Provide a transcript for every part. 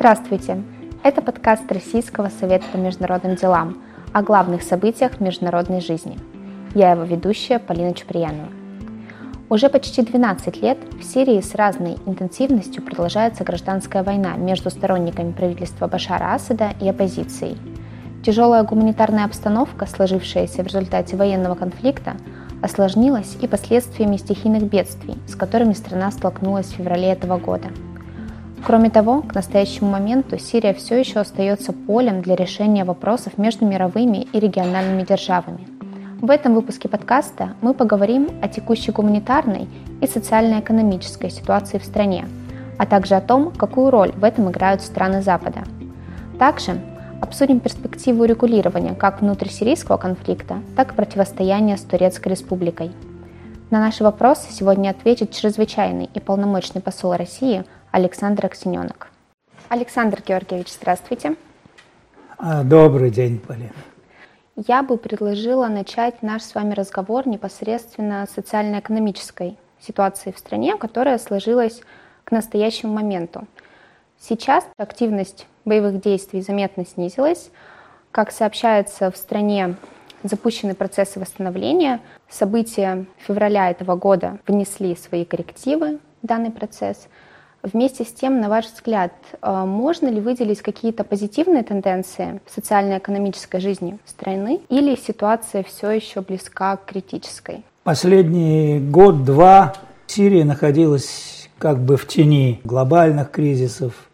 Здравствуйте! Это подкаст Российского совета по международным делам о главных событиях международной жизни. Я его ведущая Полина Чуприянова. Уже почти 12 лет в Сирии с разной интенсивностью продолжается гражданская война между сторонниками правительства Башара Асада и оппозицией. Тяжелая гуманитарная обстановка, сложившаяся в результате военного конфликта, осложнилась и последствиями стихийных бедствий, с которыми страна столкнулась в феврале этого года. Кроме того, к настоящему моменту Сирия все еще остается полем для решения вопросов между мировыми и региональными державами. В этом выпуске подкаста мы поговорим о текущей гуманитарной и социально-экономической ситуации в стране, а также о том, какую роль в этом играют страны Запада. Также Обсудим перспективу регулирования как внутрисирийского конфликта, так и противостояния с Турецкой республикой. На наши вопросы сегодня ответит чрезвычайный и полномочный посол России Александр Аксененок. Александр Георгиевич, здравствуйте. А, добрый день, Полина. Я бы предложила начать наш с вами разговор непосредственно с социально-экономической ситуации в стране, которая сложилась к настоящему моменту. Сейчас активность боевых действий заметно снизилась. Как сообщается, в стране запущены процессы восстановления. События февраля этого года внесли свои коррективы в данный процесс. Вместе с тем, на ваш взгляд, э, можно ли выделить какие-то позитивные тенденции в социально-экономической жизни страны или ситуация все еще близка к критической? Последний год-два Сирия находилась как бы в тени глобальных кризисов,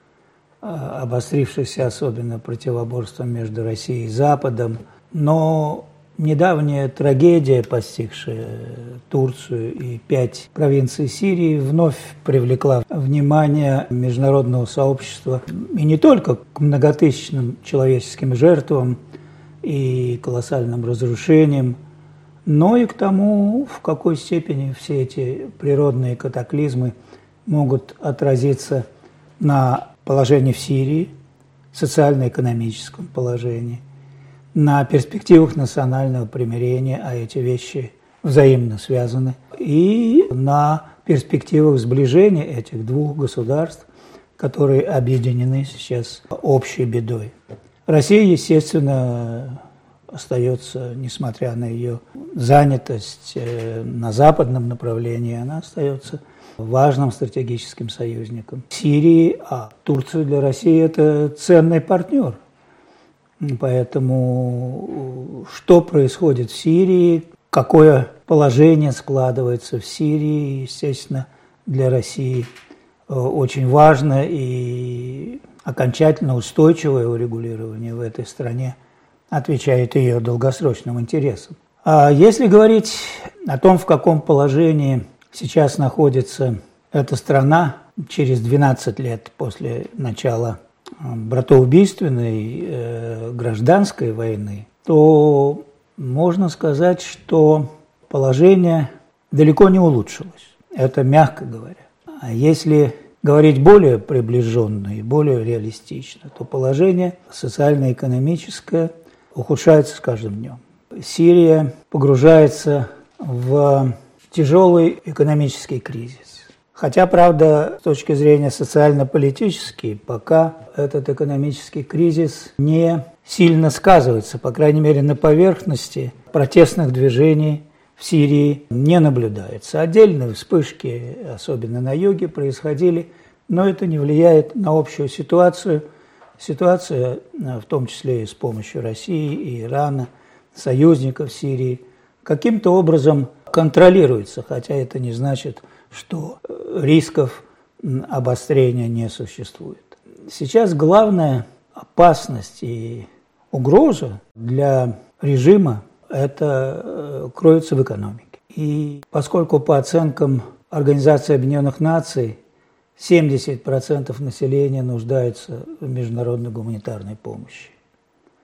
Э, обострившийся особенно противоборством между Россией и Западом. Но недавняя трагедия, постигшая Турцию и пять провинций Сирии, вновь привлекла внимание международного сообщества. И не только к многотысячным человеческим жертвам и колоссальным разрушениям, но и к тому, в какой степени все эти природные катаклизмы могут отразиться на положении в Сирии, социально-экономическом положении, на перспективах национального примирения, а эти вещи взаимно связаны, и на перспективах сближения этих двух государств, которые объединены сейчас общей бедой. Россия, естественно, остается, несмотря на ее занятость э, на западном направлении, она остается важным стратегическим союзником Сирии, а Турция для России – это ценный партнер. Поэтому что происходит в Сирии, какое положение складывается в Сирии, естественно, для России э, очень важно и окончательно устойчивое урегулирование в этой стране отвечает ее долгосрочным интересам. А если говорить о том, в каком положении сейчас находится эта страна через 12 лет после начала братоубийственной э, гражданской войны, то можно сказать, что положение далеко не улучшилось. Это мягко говоря. А если говорить более приближенно и более реалистично, то положение социально-экономическое ухудшается с каждым днем. Сирия погружается в тяжелый экономический кризис. Хотя, правда, с точки зрения социально-политической, пока этот экономический кризис не сильно сказывается, по крайней мере, на поверхности протестных движений в Сирии не наблюдается. Отдельные вспышки, особенно на юге, происходили, но это не влияет на общую ситуацию. Ситуация, в том числе и с помощью России и Ирана, союзников Сирии, каким-то образом контролируется, хотя это не значит, что э, рисков обострения не существует. Сейчас главная опасность и угроза для режима это э, кроется в экономике. И поскольку по оценкам Организации Объединенных Наций 70% населения нуждается в международной гуманитарной помощи.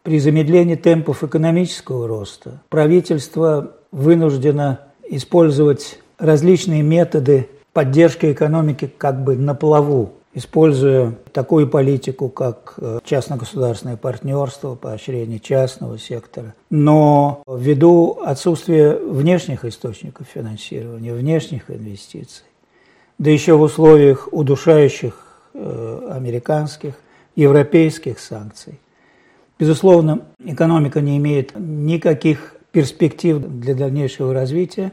При замедлении темпов экономического роста правительство вынуждено использовать различные методы поддержки экономики как бы на плаву, используя такую политику, как э, частно-государственное партнерство, поощрение частного сектора. Но ввиду отсутствия внешних источников финансирования, внешних инвестиций, да еще в условиях удушающих э, американских европейских санкций. Безусловно, экономика не имеет никаких перспектив для дальнейшего развития.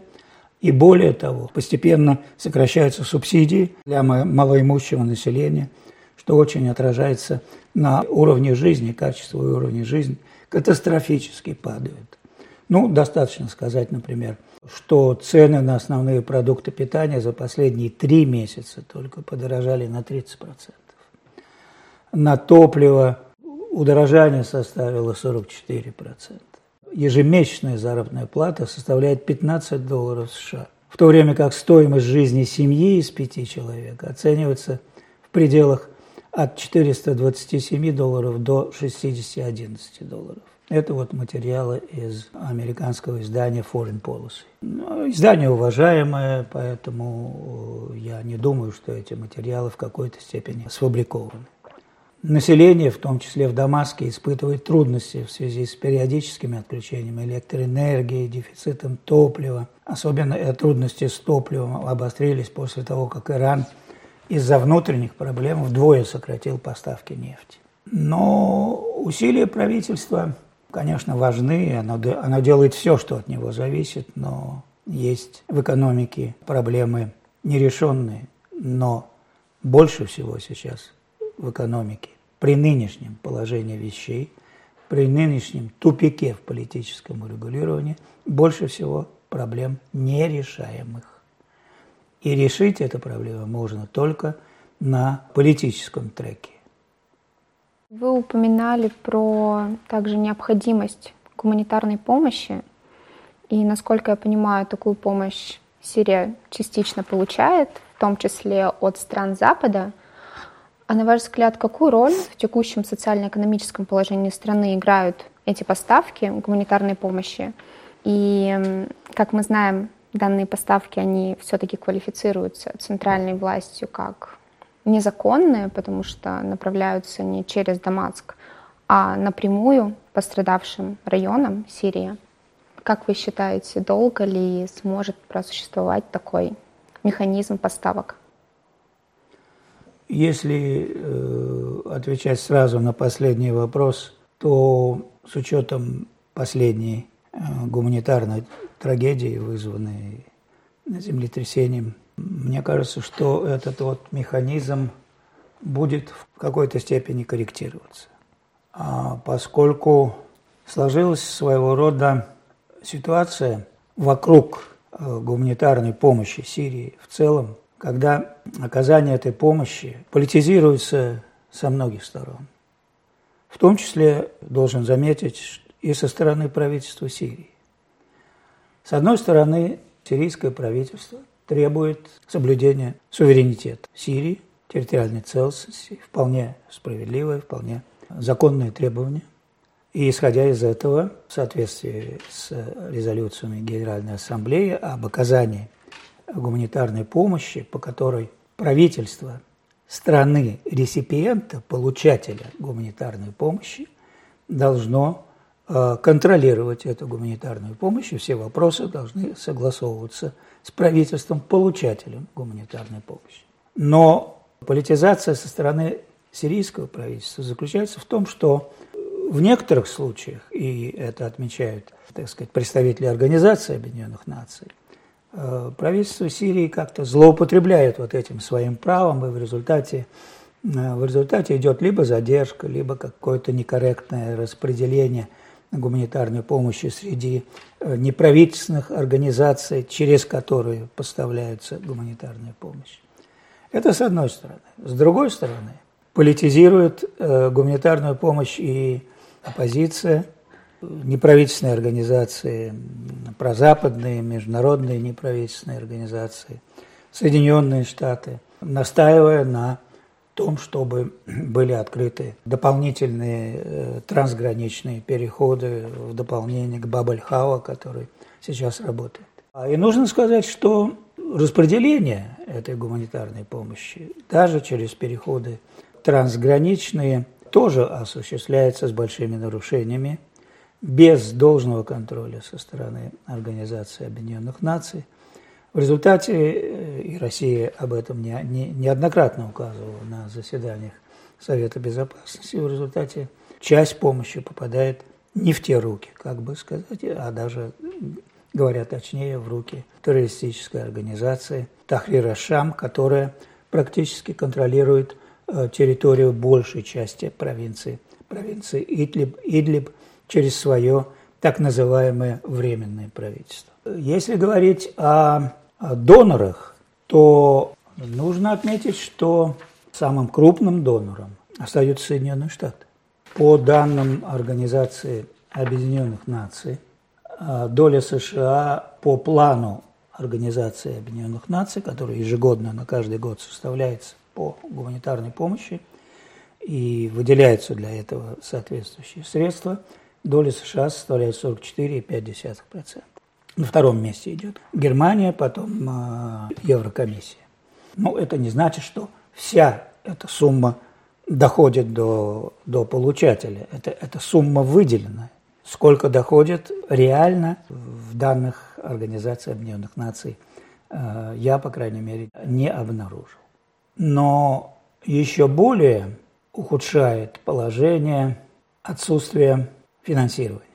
И более того, постепенно сокращаются субсидии для малоимущего населения, что очень отражается на уровне жизни, качество и уровне жизни катастрофически падают. Ну, достаточно сказать, например, что цены на основные продукты питания за последние три месяца только подорожали на 30%. На топливо удорожание составило 44% ежемесячная заработная плата составляет 15 долларов США, в то время как стоимость жизни семьи из пяти человек оценивается в пределах от 427 долларов до 60-11 долларов. Это вот материалы из американского издания Foreign Policy. Ну, издание уважаемое, поэтому я не думаю, что эти материалы в какой-то степени сфабрикованы. Население, в том числе в Дамаске, испытывает трудности в связи с периодическими отключениями электроэнергии, дефицитом топлива. Особенно трудности с топливом обострились после того, как Иран из-за внутренних проблем вдвое сократил поставки нефти. Но усилия правительства, конечно, важны, оно, оно делает все, что от него зависит, но есть в экономике проблемы нерешенные, но больше всего сейчас в экономике при нынешнем положении вещей, при нынешнем тупике в политическом урегулировании больше всего проблем нерешаемых. И решить эту проблему можно только на политическом треке. Вы упоминали про также необходимость гуманитарной помощи. И, насколько я понимаю, такую помощь Сирия частично получает, в том числе от стран Запада. А на ваш взгляд, какую роль в текущем социально-экономическом положении страны играют эти поставки гуманитарной помощи? И, как мы знаем, данные поставки, они все-таки квалифицируются центральной властью как незаконные, потому что направляются не через Дамаск, а напрямую пострадавшим районам Сирии. Как вы считаете, долго ли сможет просуществовать такой механизм поставок? Если э, отвечать сразу на последний вопрос, то с учетом последней э, гуманитарной трагедии, вызванной землетрясением, мне кажется, что этот вот механизм будет в какой-то степени корректироваться. А поскольку сложилась своего рода ситуация вокруг э, гуманитарной помощи Сирии в целом, когда оказание этой помощи политизируется со многих сторон. В том числе, должен заметить, и со стороны правительства Сирии. С одной стороны, сирийское правительство требует соблюдения суверенитета Сирии, территориальной целостности, вполне справедливое, вполне законные требования. И исходя из этого, в соответствии с резолюциями Генеральной Ассамблеи об оказании гуманитарной помощи, по которой правительство страны реципиента, получателя гуманитарной помощи, должно э, контролировать эту гуманитарную помощь, и все вопросы должны согласовываться с правительством, получателем гуманитарной помощи. Но политизация со стороны сирийского правительства заключается в том, что в некоторых случаях, и это отмечают, так сказать, представители Организации Объединенных Наций, правительство Сирии как-то злоупотребляет вот этим своим правом, и в результате, э, в результате идет либо задержка, либо какое-то некорректное распределение гуманитарной помощи среди э, неправительственных организаций, через которые поставляется гуманитарная помощь. Это с одной стороны. С другой стороны, политизирует гуманитарную помощь и оппозиция – неправительственные организации, прозападные, международные неправительственные организации, Соединенные Штаты, настаивая на том, чтобы были открыты дополнительные э, трансграничные переходы в дополнение к Бабальхауа, который сейчас работает. А и нужно сказать, что распределение этой гуманитарной помощи, даже через переходы трансграничные, тоже осуществляется с большими нарушениями без должного контроля со стороны Организации Объединенных Наций. В результате, э, и Россия об этом не, не, неоднократно указывала на заседаниях Совета Безопасности. В результате часть помощи попадает не в те руки, как бы сказать, а даже, говоря точнее, в руки террористической организации Тахрир Шам, которая практически контролирует э, территорию большей части провинции, провинции Идлиб, Идлиб через свое так называемое временное правительство. Если говорить о, донорах, то нужно отметить, что самым крупным донором остаются Соединенные Штаты. По данным Организации Объединенных Наций, а, доля США по плану Организации Объединенных Наций, который ежегодно на каждый год составляется по гуманитарной помощи и выделяются для этого соответствующие средства, доля США составляет 44,5%. На втором месте идет Германия, потом э, Еврокомиссия. Но это не значит, что вся эта сумма доходит до, до получателя. Это, это сумма выделенная. Сколько доходит реально в данных Организации Объединенных Наций, э, я, по крайней мере, не обнаружил. Но еще более ухудшает положение отсутствие финансирования.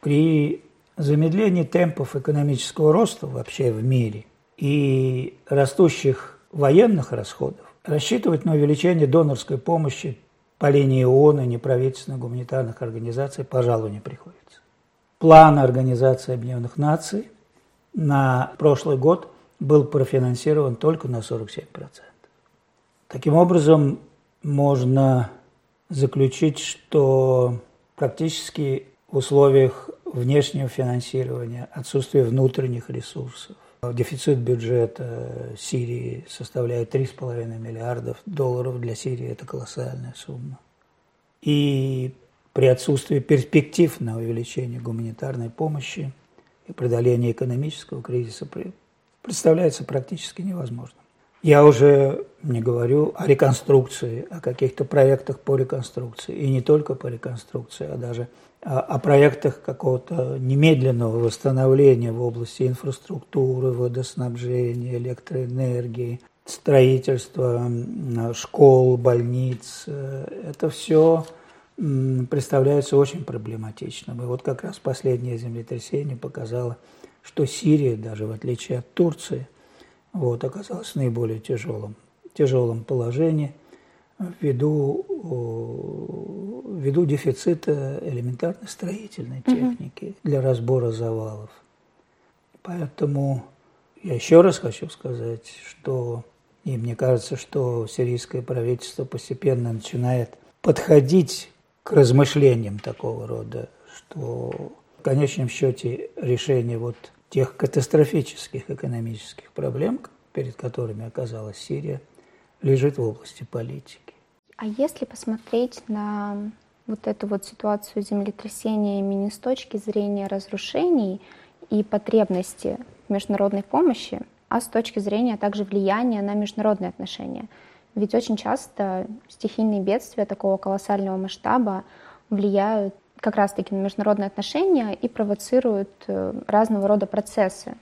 При замедлении темпов экономического роста вообще в мире и растущих военных расходов рассчитывать на увеличение донорской помощи по линии ООН и неправительственных гуманитарных организаций, пожалуй, не приходится. План Организации Объединенных Наций на прошлый год был профинансирован только на 47%. Таким образом, можно заключить, что практически в условиях внешнего финансирования, отсутствия внутренних ресурсов, Дефицит бюджета Сирии составляет 3,5 миллиардов долларов. Для Сирии это колоссальная сумма. И при отсутствии перспектив на увеличение гуманитарной помощи и преодоление экономического кризиса представляется практически невозможным. Я уже не говорю о реконструкции, о каких-то проектах по реконструкции, и не только по реконструкции, а даже о проектах какого-то немедленного восстановления в области инфраструктуры, водоснабжения, электроэнергии, строительства школ, больниц. Это все представляется очень проблематичным. И вот как раз последнее землетрясение показало, что Сирия, даже в отличие от Турции, вот, оказалась в наиболее тяжелом, тяжелом положении – ввиду, ввиду дефицита элементарной строительной техники угу. для разбора завалов. Поэтому я еще раз хочу сказать, что и мне кажется, что сирийское правительство постепенно начинает подходить к размышлениям такого рода, что в конечном счете решение вот тех катастрофических экономических проблем, перед которыми оказалась Сирия, лежит в области политики. А если посмотреть на вот эту вот ситуацию землетрясения именно с точки зрения разрушений и потребности международной помощи, а с точки зрения также влияния на международные отношения. Ведь очень часто стихийные бедствия такого колоссального масштаба влияют как раз-таки на международные отношения и провоцируют э, разного рода процессы.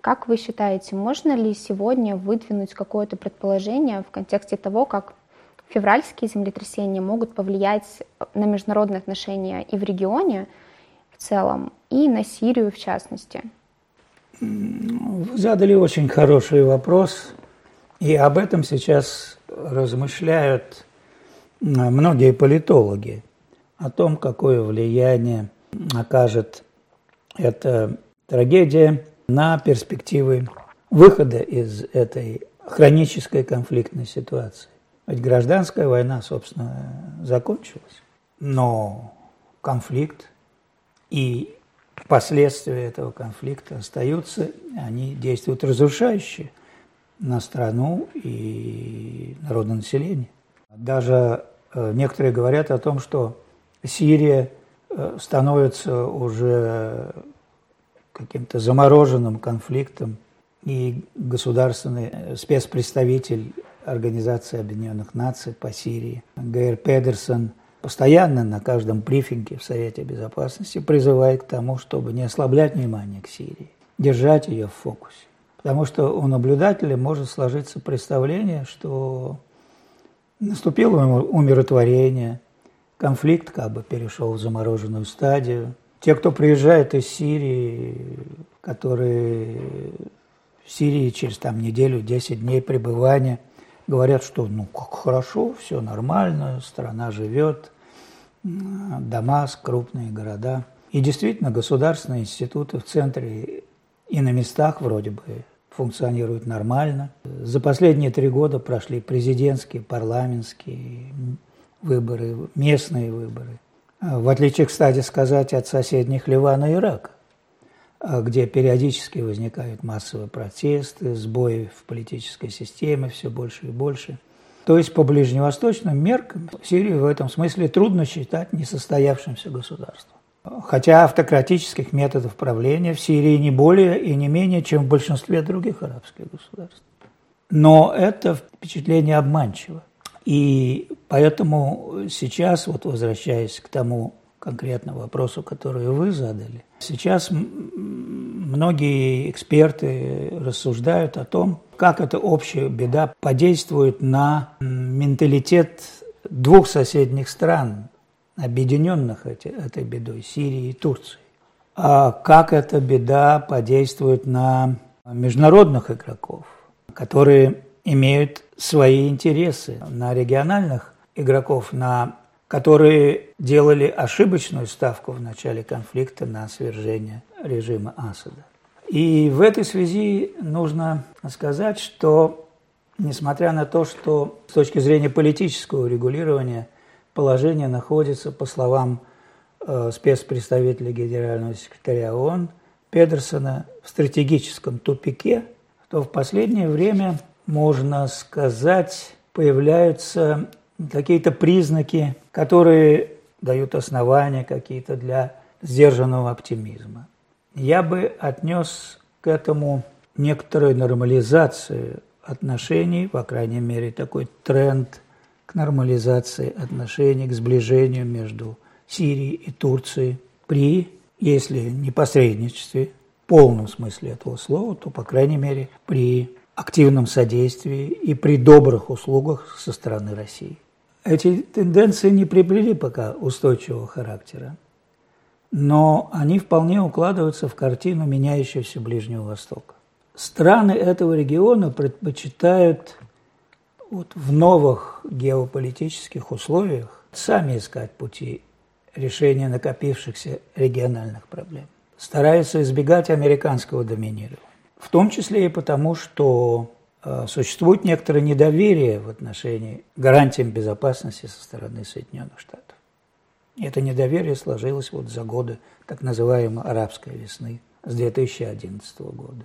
Как вы считаете, можно ли сегодня выдвинуть какое-то предположение в контексте того, как февральские землетрясения могут повлиять на международные отношения и в регионе в целом, и на Сирию в частности? Вы задали очень хороший вопрос, и об этом сейчас размышляют многие политологи, о том, какое влияние окажет эта трагедия на перспективы выхода из этой хронической конфликтной ситуации. Ведь гражданская война, собственно, закончилась, но конфликт и последствия этого конфликта остаются, они действуют разрушающе на страну и народное население. Даже э, некоторые говорят о том, что Сирия э, становится уже каким-то замороженным конфликтом, и государственный э, спецпредставитель Организации Объединенных Наций по Сирии. Гейр Педерсон постоянно на каждом брифинге в Совете Безопасности призывает к тому, чтобы не ослаблять внимание к Сирии, держать ее в фокусе. Потому что у наблюдателя может сложиться представление, что Наступило умиротворение, конфликт как бы перешел в замороженную стадию. Те, кто приезжает из Сирии, которые в Сирии через там неделю, 10 дней пребывания, говорят, что ну как хорошо, все нормально, страна живет, Дамаск, крупные города. И действительно, государственные институты в центре и на местах вроде бы функционируют нормально. За последние три года прошли президентские, парламентские выборы, местные выборы. В отличие, кстати сказать, от соседних Ливана и Ирака, где периодически возникают массовые протесты, сбои в политической системе все больше и больше. То есть по ближневосточным меркам Сирию в этом смысле трудно считать несостоявшимся государством. Хотя автократических методов правления в Сирии не более и не менее, чем в большинстве других арабских государств. Но это впечатление обманчиво. И поэтому сейчас, вот возвращаясь к тому конкретному вопросу, который вы задали, сейчас многие эксперты рассуждают о том, как эта общая беда подействует на менталитет двух соседних стран, объединенных этой бедой, Сирии и Турции. А как эта беда подействует на международных игроков, которые имеют свои интересы, на региональных игроков, на которые делали ошибочную ставку в начале конфликта на свержение режима Асада. И в этой связи нужно сказать, что несмотря на то, что с точки зрения политического регулирования положение находится, по словам э, спецпредставителя генерального секретаря ООН Педерсона, в стратегическом тупике, то в последнее время, можно сказать, появляются какие-то признаки, которые дают основания какие-то для сдержанного оптимизма. Я бы отнес к этому некоторую нормализацию отношений, по крайней мере, такой тренд к нормализации отношений, к сближению между Сирией и Турцией при, если не посредничестве, в полном смысле этого слова, то, по крайней мере, при активном содействии и при добрых услугах со стороны России. Эти тенденции не приобрели пока устойчивого характера, но они вполне укладываются в картину меняющегося Ближнего Востока. Страны этого региона предпочитают вот в новых геополитических условиях сами искать пути решения накопившихся региональных проблем. Стараются избегать американского доминирования. В том числе и потому, что Э, существует некоторое недоверие в отношении гарантиям безопасности со стороны Соединенных Штатов. И это недоверие сложилось вот за годы так называемой арабской весны с 2011 года.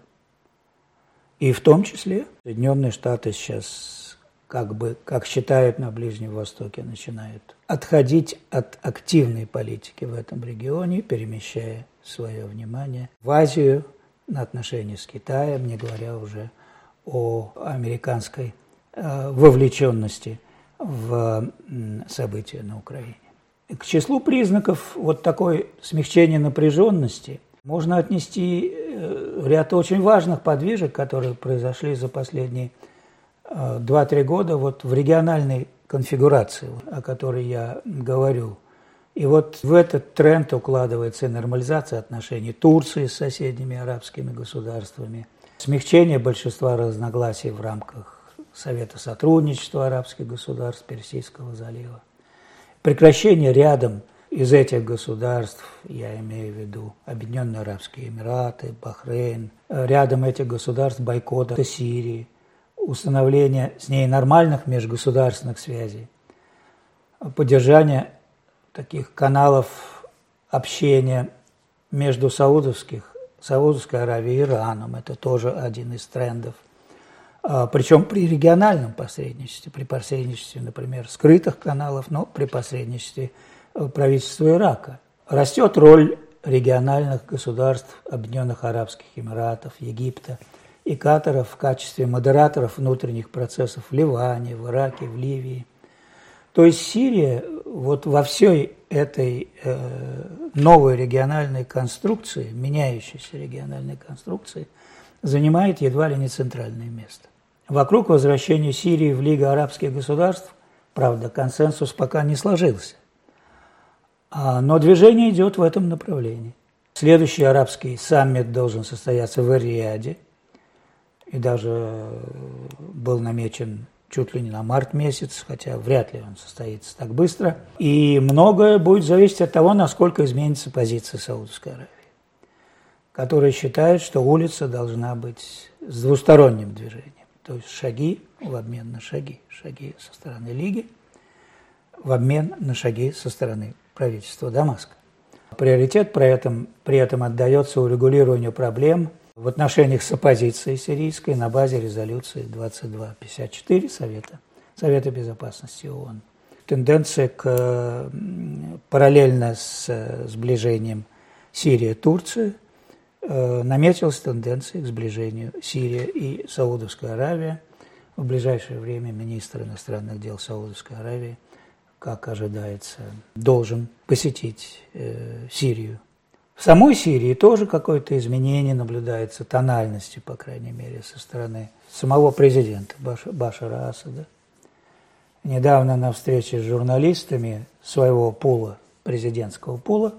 И в том числе Соединенные Штаты сейчас, как бы, как считают на Ближнем Востоке, начинают отходить от активной политики в этом регионе, перемещая свое внимание в Азию отношения с Китаем, не говоря уже о американской э, вовлеченности в события на Украине. К числу признаков вот такой смягчения напряженности можно отнести э, ряд очень важных подвижек, которые произошли за последние 2-3 э, года вот в региональной конфигурации, о которой я говорю. И вот в этот тренд укладывается нормализация отношений Турции с соседними арабскими государствами – смягчение большинства разногласий в рамках Совета сотрудничества арабских государств Персидского залива, прекращение рядом из этих государств, я имею в виду Объединенные Арабские Эмираты, Бахрейн, рядом этих государств бойкота Сирии, установление с ней нормальных межгосударственных связей, поддержание таких каналов общения между саудовских Саудовской Аравией и Ираном. Это тоже один из трендов. А, Причем при региональном посредничестве, при посредничестве, например, скрытых каналов, но при посредничестве э, правительства Ирака. Растет роль региональных государств Объединенных Арабских Эмиратов, Египта и Катара в качестве модераторов внутренних процессов в Ливане, в Ираке, в Ливии. То есть Сирия вот во всей этой э, новой региональной конструкции, меняющейся региональной конструкции, занимает едва ли не центральное место. Вокруг возвращения Сирии в Лигу арабских государств Правда, консенсус пока не сложился. А, но движение идет в этом направлении. Следующий арабский саммит должен состояться в Эр-Рияде. И даже был намечен чуть ли не на март месяц, хотя вряд ли он состоится так быстро. И многое будет зависеть от того, насколько изменится позиция Саудовской Аравии, которая считает, что улица должна быть с двусторонним движением. То есть шаги в обмен на шаги. Шаги со стороны Лиги в обмен на шаги со стороны правительства Дамаска. Приоритет при этом, при этом отдается урегулированию проблем в отношениях с оппозицией сирийской на базе резолюции 2254 Совета, Совета Безопасности ООН. Тенденция к, параллельно с сближением Сирия-Турция э, наметилась тенденция к сближению Сирия и Саудовская Аравия. В ближайшее время министр иностранных дел Саудовской Аравии как ожидается, должен посетить э, Сирию. В самой Сирии тоже какое-то изменение наблюдается, тональности, по крайней мере, со стороны самого президента Баш, Башара Асада. Недавно на встрече с журналистами своего пула, президентского пула,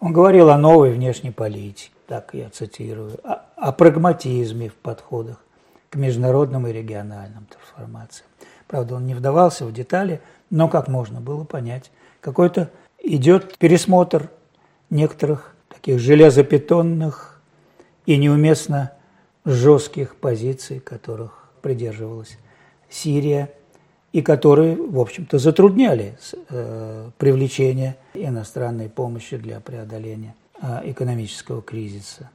он говорил о новой внешней политике, так я цитирую, о, о прагматизме в подходах к международным и региональным трансформациям. Правда, он не вдавался в детали, но как можно было понять, какой-то идет пересмотр некоторых таких железобетонных и неуместно жестких позиций, которых придерживалась Сирия, и которые, в общем-то, затрудняли э, привлечение иностранной помощи для преодоления э, экономического кризиса.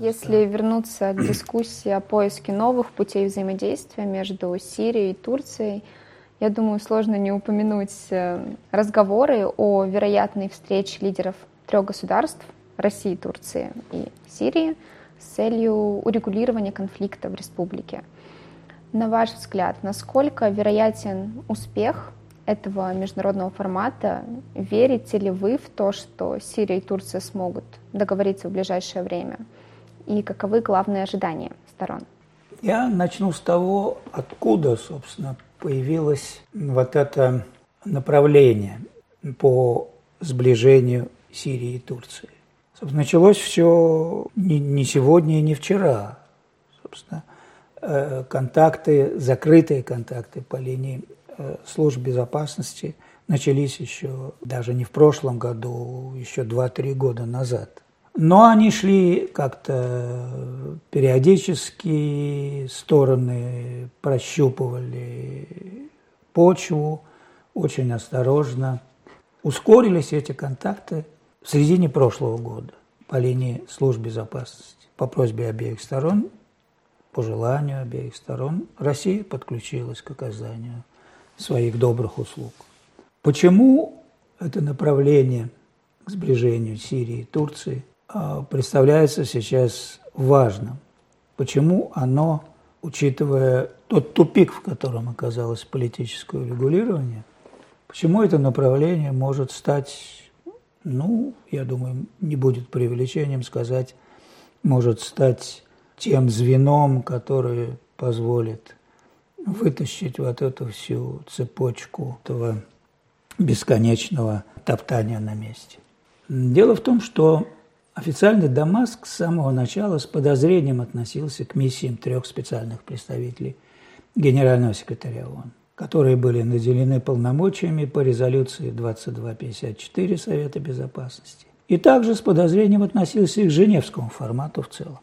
Если вернуться к дискуссии о поиске новых путей взаимодействия между Сирией и Турцией, я думаю, сложно не упомянуть э, разговоры о вероятной встрече лидеров трех государств России, Турции и Сирии с целью урегулирования конфликта в республике. На ваш взгляд, насколько вероятен успех этого международного формата? Верите ли вы в то, что Сирия и Турция смогут договориться в ближайшее время? И каковы главные ожидания сторон? Я начну с того, откуда, собственно, появилось вот это направление по сближению Сирии и Турции. Началось все не, не сегодня и не вчера. Собственно, э, контакты, закрытые контакты по линии э, служб безопасности начались еще даже не в прошлом году, еще 2-3 года назад – но они шли как-то периодически, стороны прощупывали почву, очень осторожно. Ускорились эти контакты в середине прошлого года по линии служб безопасности. По просьбе обеих сторон, по желанию обеих сторон, Россия подключилась к оказанию своих добрых услуг. Почему это направление к сближению Сирии и Турции а, представляется сейчас важным. Почему оно, учитывая тот тупик, в котором оказалось политическое регулирование, почему это направление может стать, ну, я думаю, не будет преувеличением сказать, может стать тем звеном, которое позволит вытащить вот эту всю цепочку этого бесконечного топтания на месте. Дело в том, что Официальный Дамаск с самого начала с подозрением относился к миссиям трех специальных представителей генерального секретаря ООН, которые были наделены полномочиями по резолюции 2254 Совета Безопасности. И также с подозрением относился и к Женевскому формату в целом.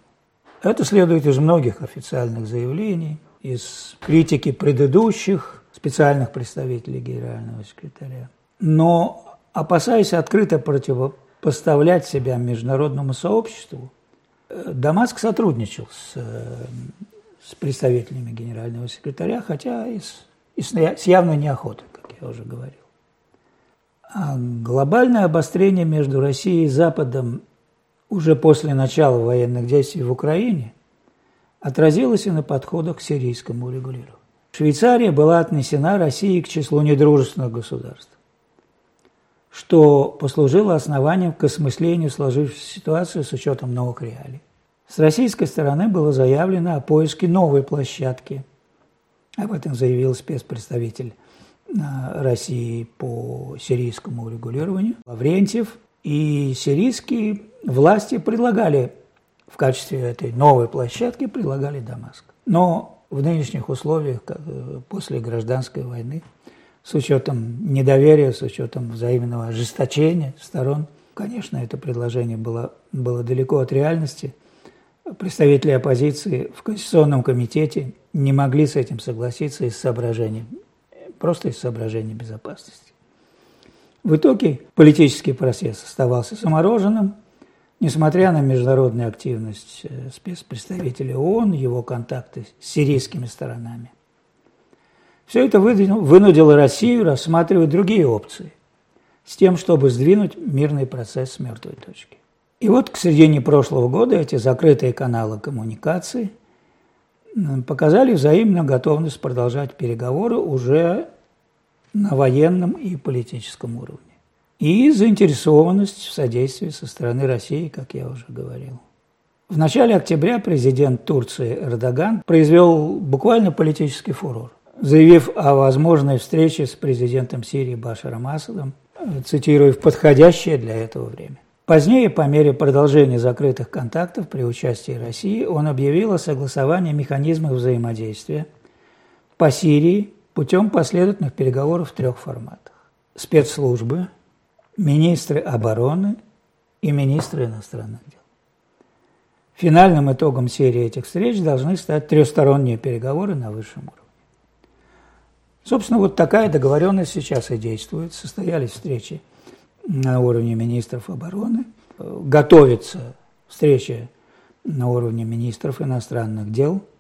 Это следует из многих официальных заявлений, из критики предыдущих специальных представителей генерального секретаря. Но опасаясь открыто противоположить поставлять себя международному сообществу, э, Дамаск сотрудничал с, э, с представителями генерального секретаря, хотя и с, и с явной неохотой, как я уже говорил. А глобальное обострение между Россией и Западом уже после начала военных действий в Украине отразилось и на подходах к сирийскому регулированию. Швейцария была отнесена Россией к числу недружественных государств что послужило основанием к осмыслению сложившейся ситуации с учетом новых реалий. С российской стороны было заявлено о поиске новой площадки. Об этом заявил спецпредставитель России по сирийскому урегулированию, Лаврентьев, и сирийские власти предлагали в качестве этой новой площадки предлагали Дамаск. Но в нынешних условиях, э, после гражданской войны, с учетом недоверия, с учетом взаимного ожесточения сторон, конечно, это предложение было, было далеко от реальности. Представители оппозиции в Конституционном комитете не могли с этим согласиться из соображений, просто из соображений безопасности. В итоге политический процесс оставался замороженным, несмотря на международную активность э, спецпредставителя ООН, его контакты с сирийскими сторонами. Все это вынудило Россию рассматривать другие опции с тем, чтобы сдвинуть мирный процесс с мертвой точки. И вот к середине прошлого года эти закрытые каналы коммуникации показали взаимную готовность продолжать переговоры уже на военном и политическом уровне. И заинтересованность в содействии со стороны России, как я уже говорил. В начале октября президент Турции Эрдоган произвел буквально политический фурор, заявив о возможной встрече с президентом Сирии Башаром Асадом, цитирую, в подходящее для этого время. Позднее, по мере продолжения закрытых контактов при участии России, он объявил о согласовании механизмов взаимодействия по Сирии путем последовательных переговоров в трех форматах. Спецслужбы, министры обороны и министры иностранных дел. Финальным итогом серии этих встреч должны стать трехсторонние переговоры на высшем уровне. Собственно, вот такая договоренность сейчас и действует. Состоялись встречи на уровне министров обороны. Готовится встреча на уровне министров иностранных дел –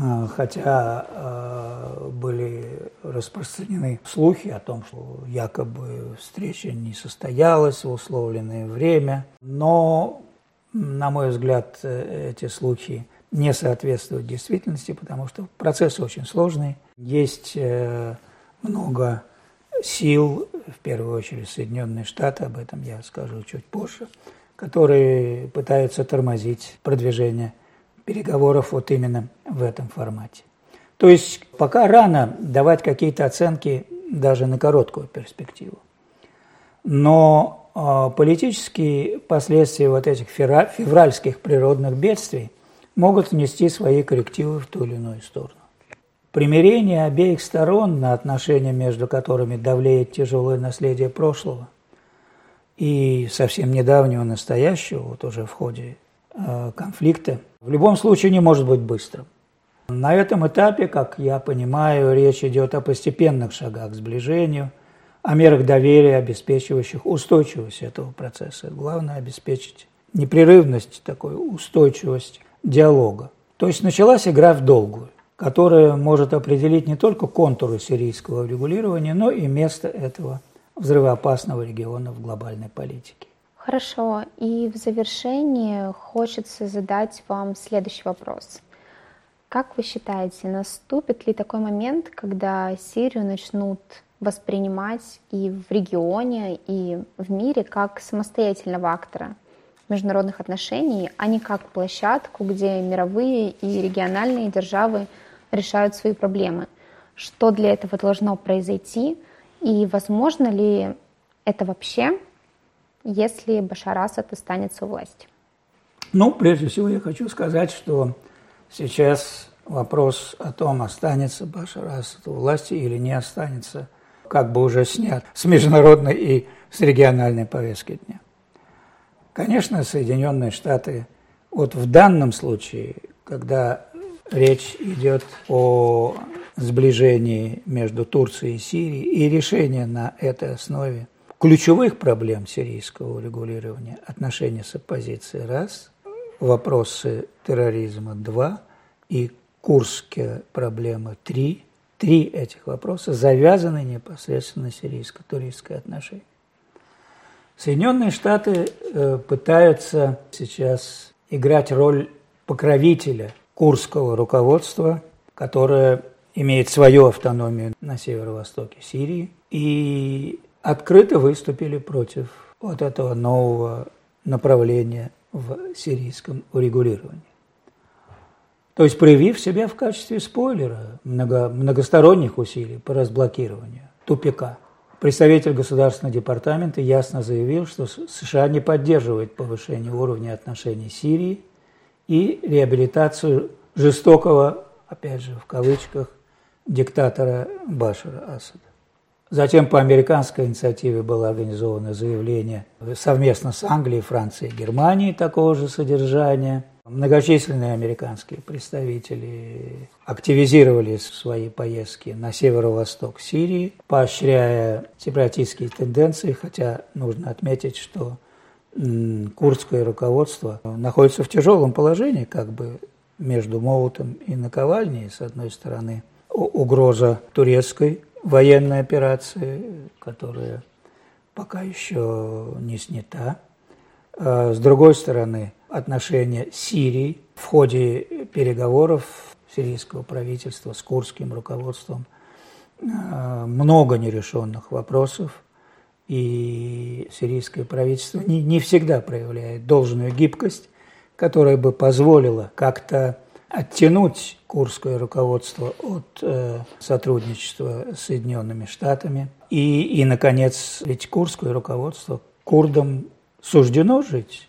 а, хотя а, были распространены слухи о том, что якобы встреча не состоялась в условленное время, но, на мой взгляд, эти слухи не соответствуют действительности, потому что процесс очень сложный. Есть э, много сил, в первую очередь Соединенные Штаты, об этом я скажу чуть позже, которые пытаются тормозить продвижение переговоров вот именно в этом формате. То есть пока рано давать какие-то оценки даже на короткую перспективу. Но э, политические последствия вот этих февральских природных бедствий могут внести свои коррективы в ту или иную сторону. Примирение обеих сторон, на отношения между которыми давлеет тяжелое наследие прошлого и совсем недавнего настоящего, вот уже в ходе э, конфликта – в любом случае не может быть быстрым. На этом этапе, как я понимаю, речь идет о постепенных шагах к сближению, о мерах доверия, обеспечивающих устойчивость этого процесса. Главное – обеспечить непрерывность, такую устойчивость диалога. То есть началась игра в долгую, которая может определить не только контуры сирийского регулирования, но и место этого взрывоопасного региона в глобальной политике. Хорошо. И в завершении хочется задать вам следующий вопрос. Как вы считаете, наступит ли такой момент, когда Сирию начнут воспринимать и в регионе, и в мире как самостоятельного актора международных отношений, а не как площадку, где мировые и региональные державы решают свои проблемы? Что для этого должно произойти? И возможно ли это вообще? если Башар Асад останется у власти? Ну, прежде всего я хочу сказать, что сейчас вопрос о том, останется Башар Асад у власти или не останется, как бы уже снят с международной и с региональной повестки дня. Конечно, Соединенные Штаты, вот в данном случае, когда речь идет о сближении между Турцией и Сирией и решение на этой основе ключевых проблем сирийского регулирования – отношения с оппозицией – раз, вопросы терроризма – два, и курские проблемы – три. Три этих вопроса завязаны непосредственно на сирийско-туристское отношение. Соединенные Штаты э, пытаются сейчас играть роль покровителя курского руководства, которое имеет свою автономию на северо-востоке Сирии. И открыто выступили против вот этого нового направления в сирийском урегулировании. То есть проявив себя в качестве спойлера много, многосторонних усилий по разблокированию тупика. Представитель Государственного департамента ясно заявил, что США не поддерживает повышение уровня отношений Сирии и реабилитацию жестокого, опять же, в кавычках, диктатора Башара Асада. Затем по американской инициативе было организовано заявление совместно с Англией, Францией и Германией такого же содержания. Многочисленные американские представители активизировали свои поездки на северо-восток Сирии, поощряя сепаратистские тенденции, хотя нужно отметить, что курдское руководство находится в тяжелом положении, как бы между молотом и наковальней, с одной стороны, угроза турецкой военной операции, которая пока еще не снята. А с другой стороны, отношения Сирии в ходе переговоров сирийского правительства с курдским руководством. А, много нерешенных вопросов, и сирийское правительство не, не всегда проявляет должную гибкость, которая бы позволила как-то оттянуть курское руководство от э, сотрудничества с Соединенными Штатами. И, и, наконец, ведь курское руководство курдам суждено жить.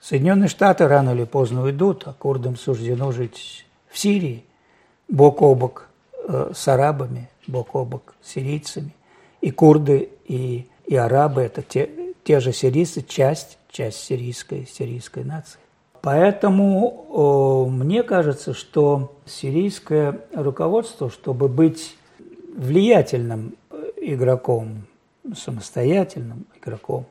Соединенные Штаты рано или поздно уйдут, а курдам суждено жить в Сирии, бок о бок э, с арабами, бок о бок с сирийцами. И курды, и, и арабы – это те, те же сирийцы, часть, часть сирийской, сирийской нации. Поэтому мне кажется, что сирийское руководство, чтобы быть влиятельным игроком, самостоятельным игроком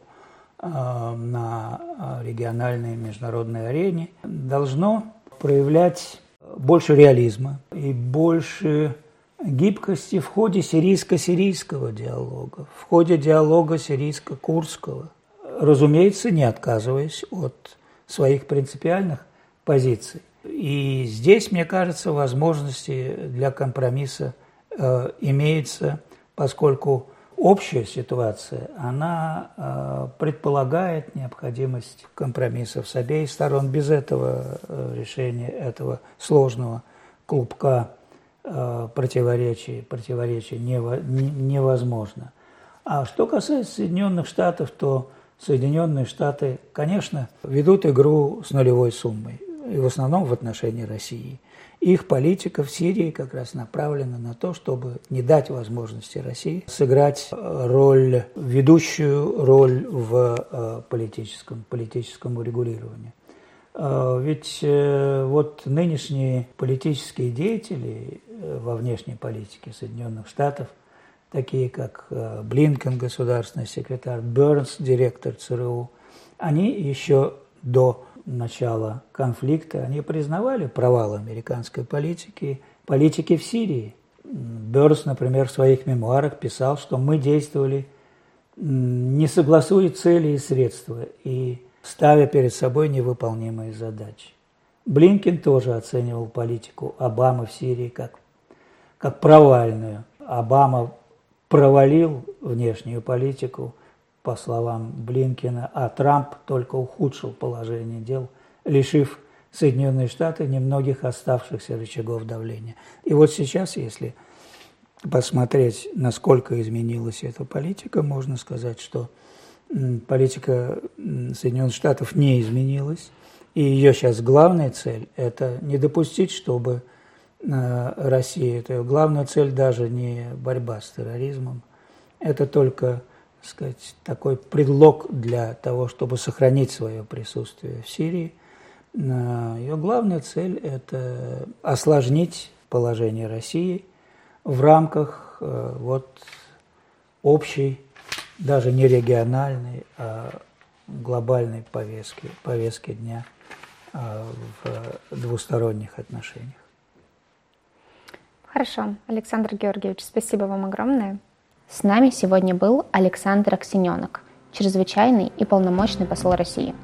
э, на региональной международной арене, должно проявлять больше реализма и больше гибкости в ходе сирийско-сирийского диалога, в ходе диалога сирийско-курского, разумеется, не отказываясь от своих принципиальных позиций. И здесь, мне кажется, возможности для компромисса э, имеются, поскольку общая ситуация, она э, предполагает необходимость компромиссов с обеих сторон. Без этого э, решения этого сложного клубка противоречий, противоречий не, невозможно. А что касается Соединенных Штатов, то Соединенные Штаты, конечно, ведут игру с нулевой суммой, и в основном в отношении России. Их политика в Сирии как раз направлена на то, чтобы не дать возможности России сыграть роль, ведущую роль в э, политическом, политическом урегулировании. Э, ведь э, вот нынешние политические деятели во внешней политике Соединенных Штатов – такие как э, Блинкен, государственный секретарь, Бернс, директор ЦРУ, они еще до начала конфликта, они признавали провал американской политики, политики в Сирии. Бернс, например, в своих мемуарах писал, что мы действовали не согласуя цели и средства и ставя перед собой невыполнимые задачи. Блинкен тоже оценивал политику Обамы в Сирии как, как провальную. Обама провалил внешнюю политику, по словам Блинкина, а Трамп только ухудшил положение дел, лишив Соединенные Штаты немногих оставшихся рычагов давления. И вот сейчас, если посмотреть, насколько изменилась эта политика, можно сказать, что политика Соединенных Штатов не изменилась, и ее сейчас главная цель – это не допустить, чтобы России. Это главная цель даже не борьба с терроризмом, это только так сказать, такой предлог для того, чтобы сохранить свое присутствие в Сирии. Ее главная цель – это осложнить положение России в рамках э, вот, общей, даже не региональной, а глобальной повестки, повестки дня э, в двусторонних отношениях. Хорошо. Александр Георгиевич, спасибо вам огромное. С нами сегодня был Александр Аксененок, чрезвычайный и полномочный посол России.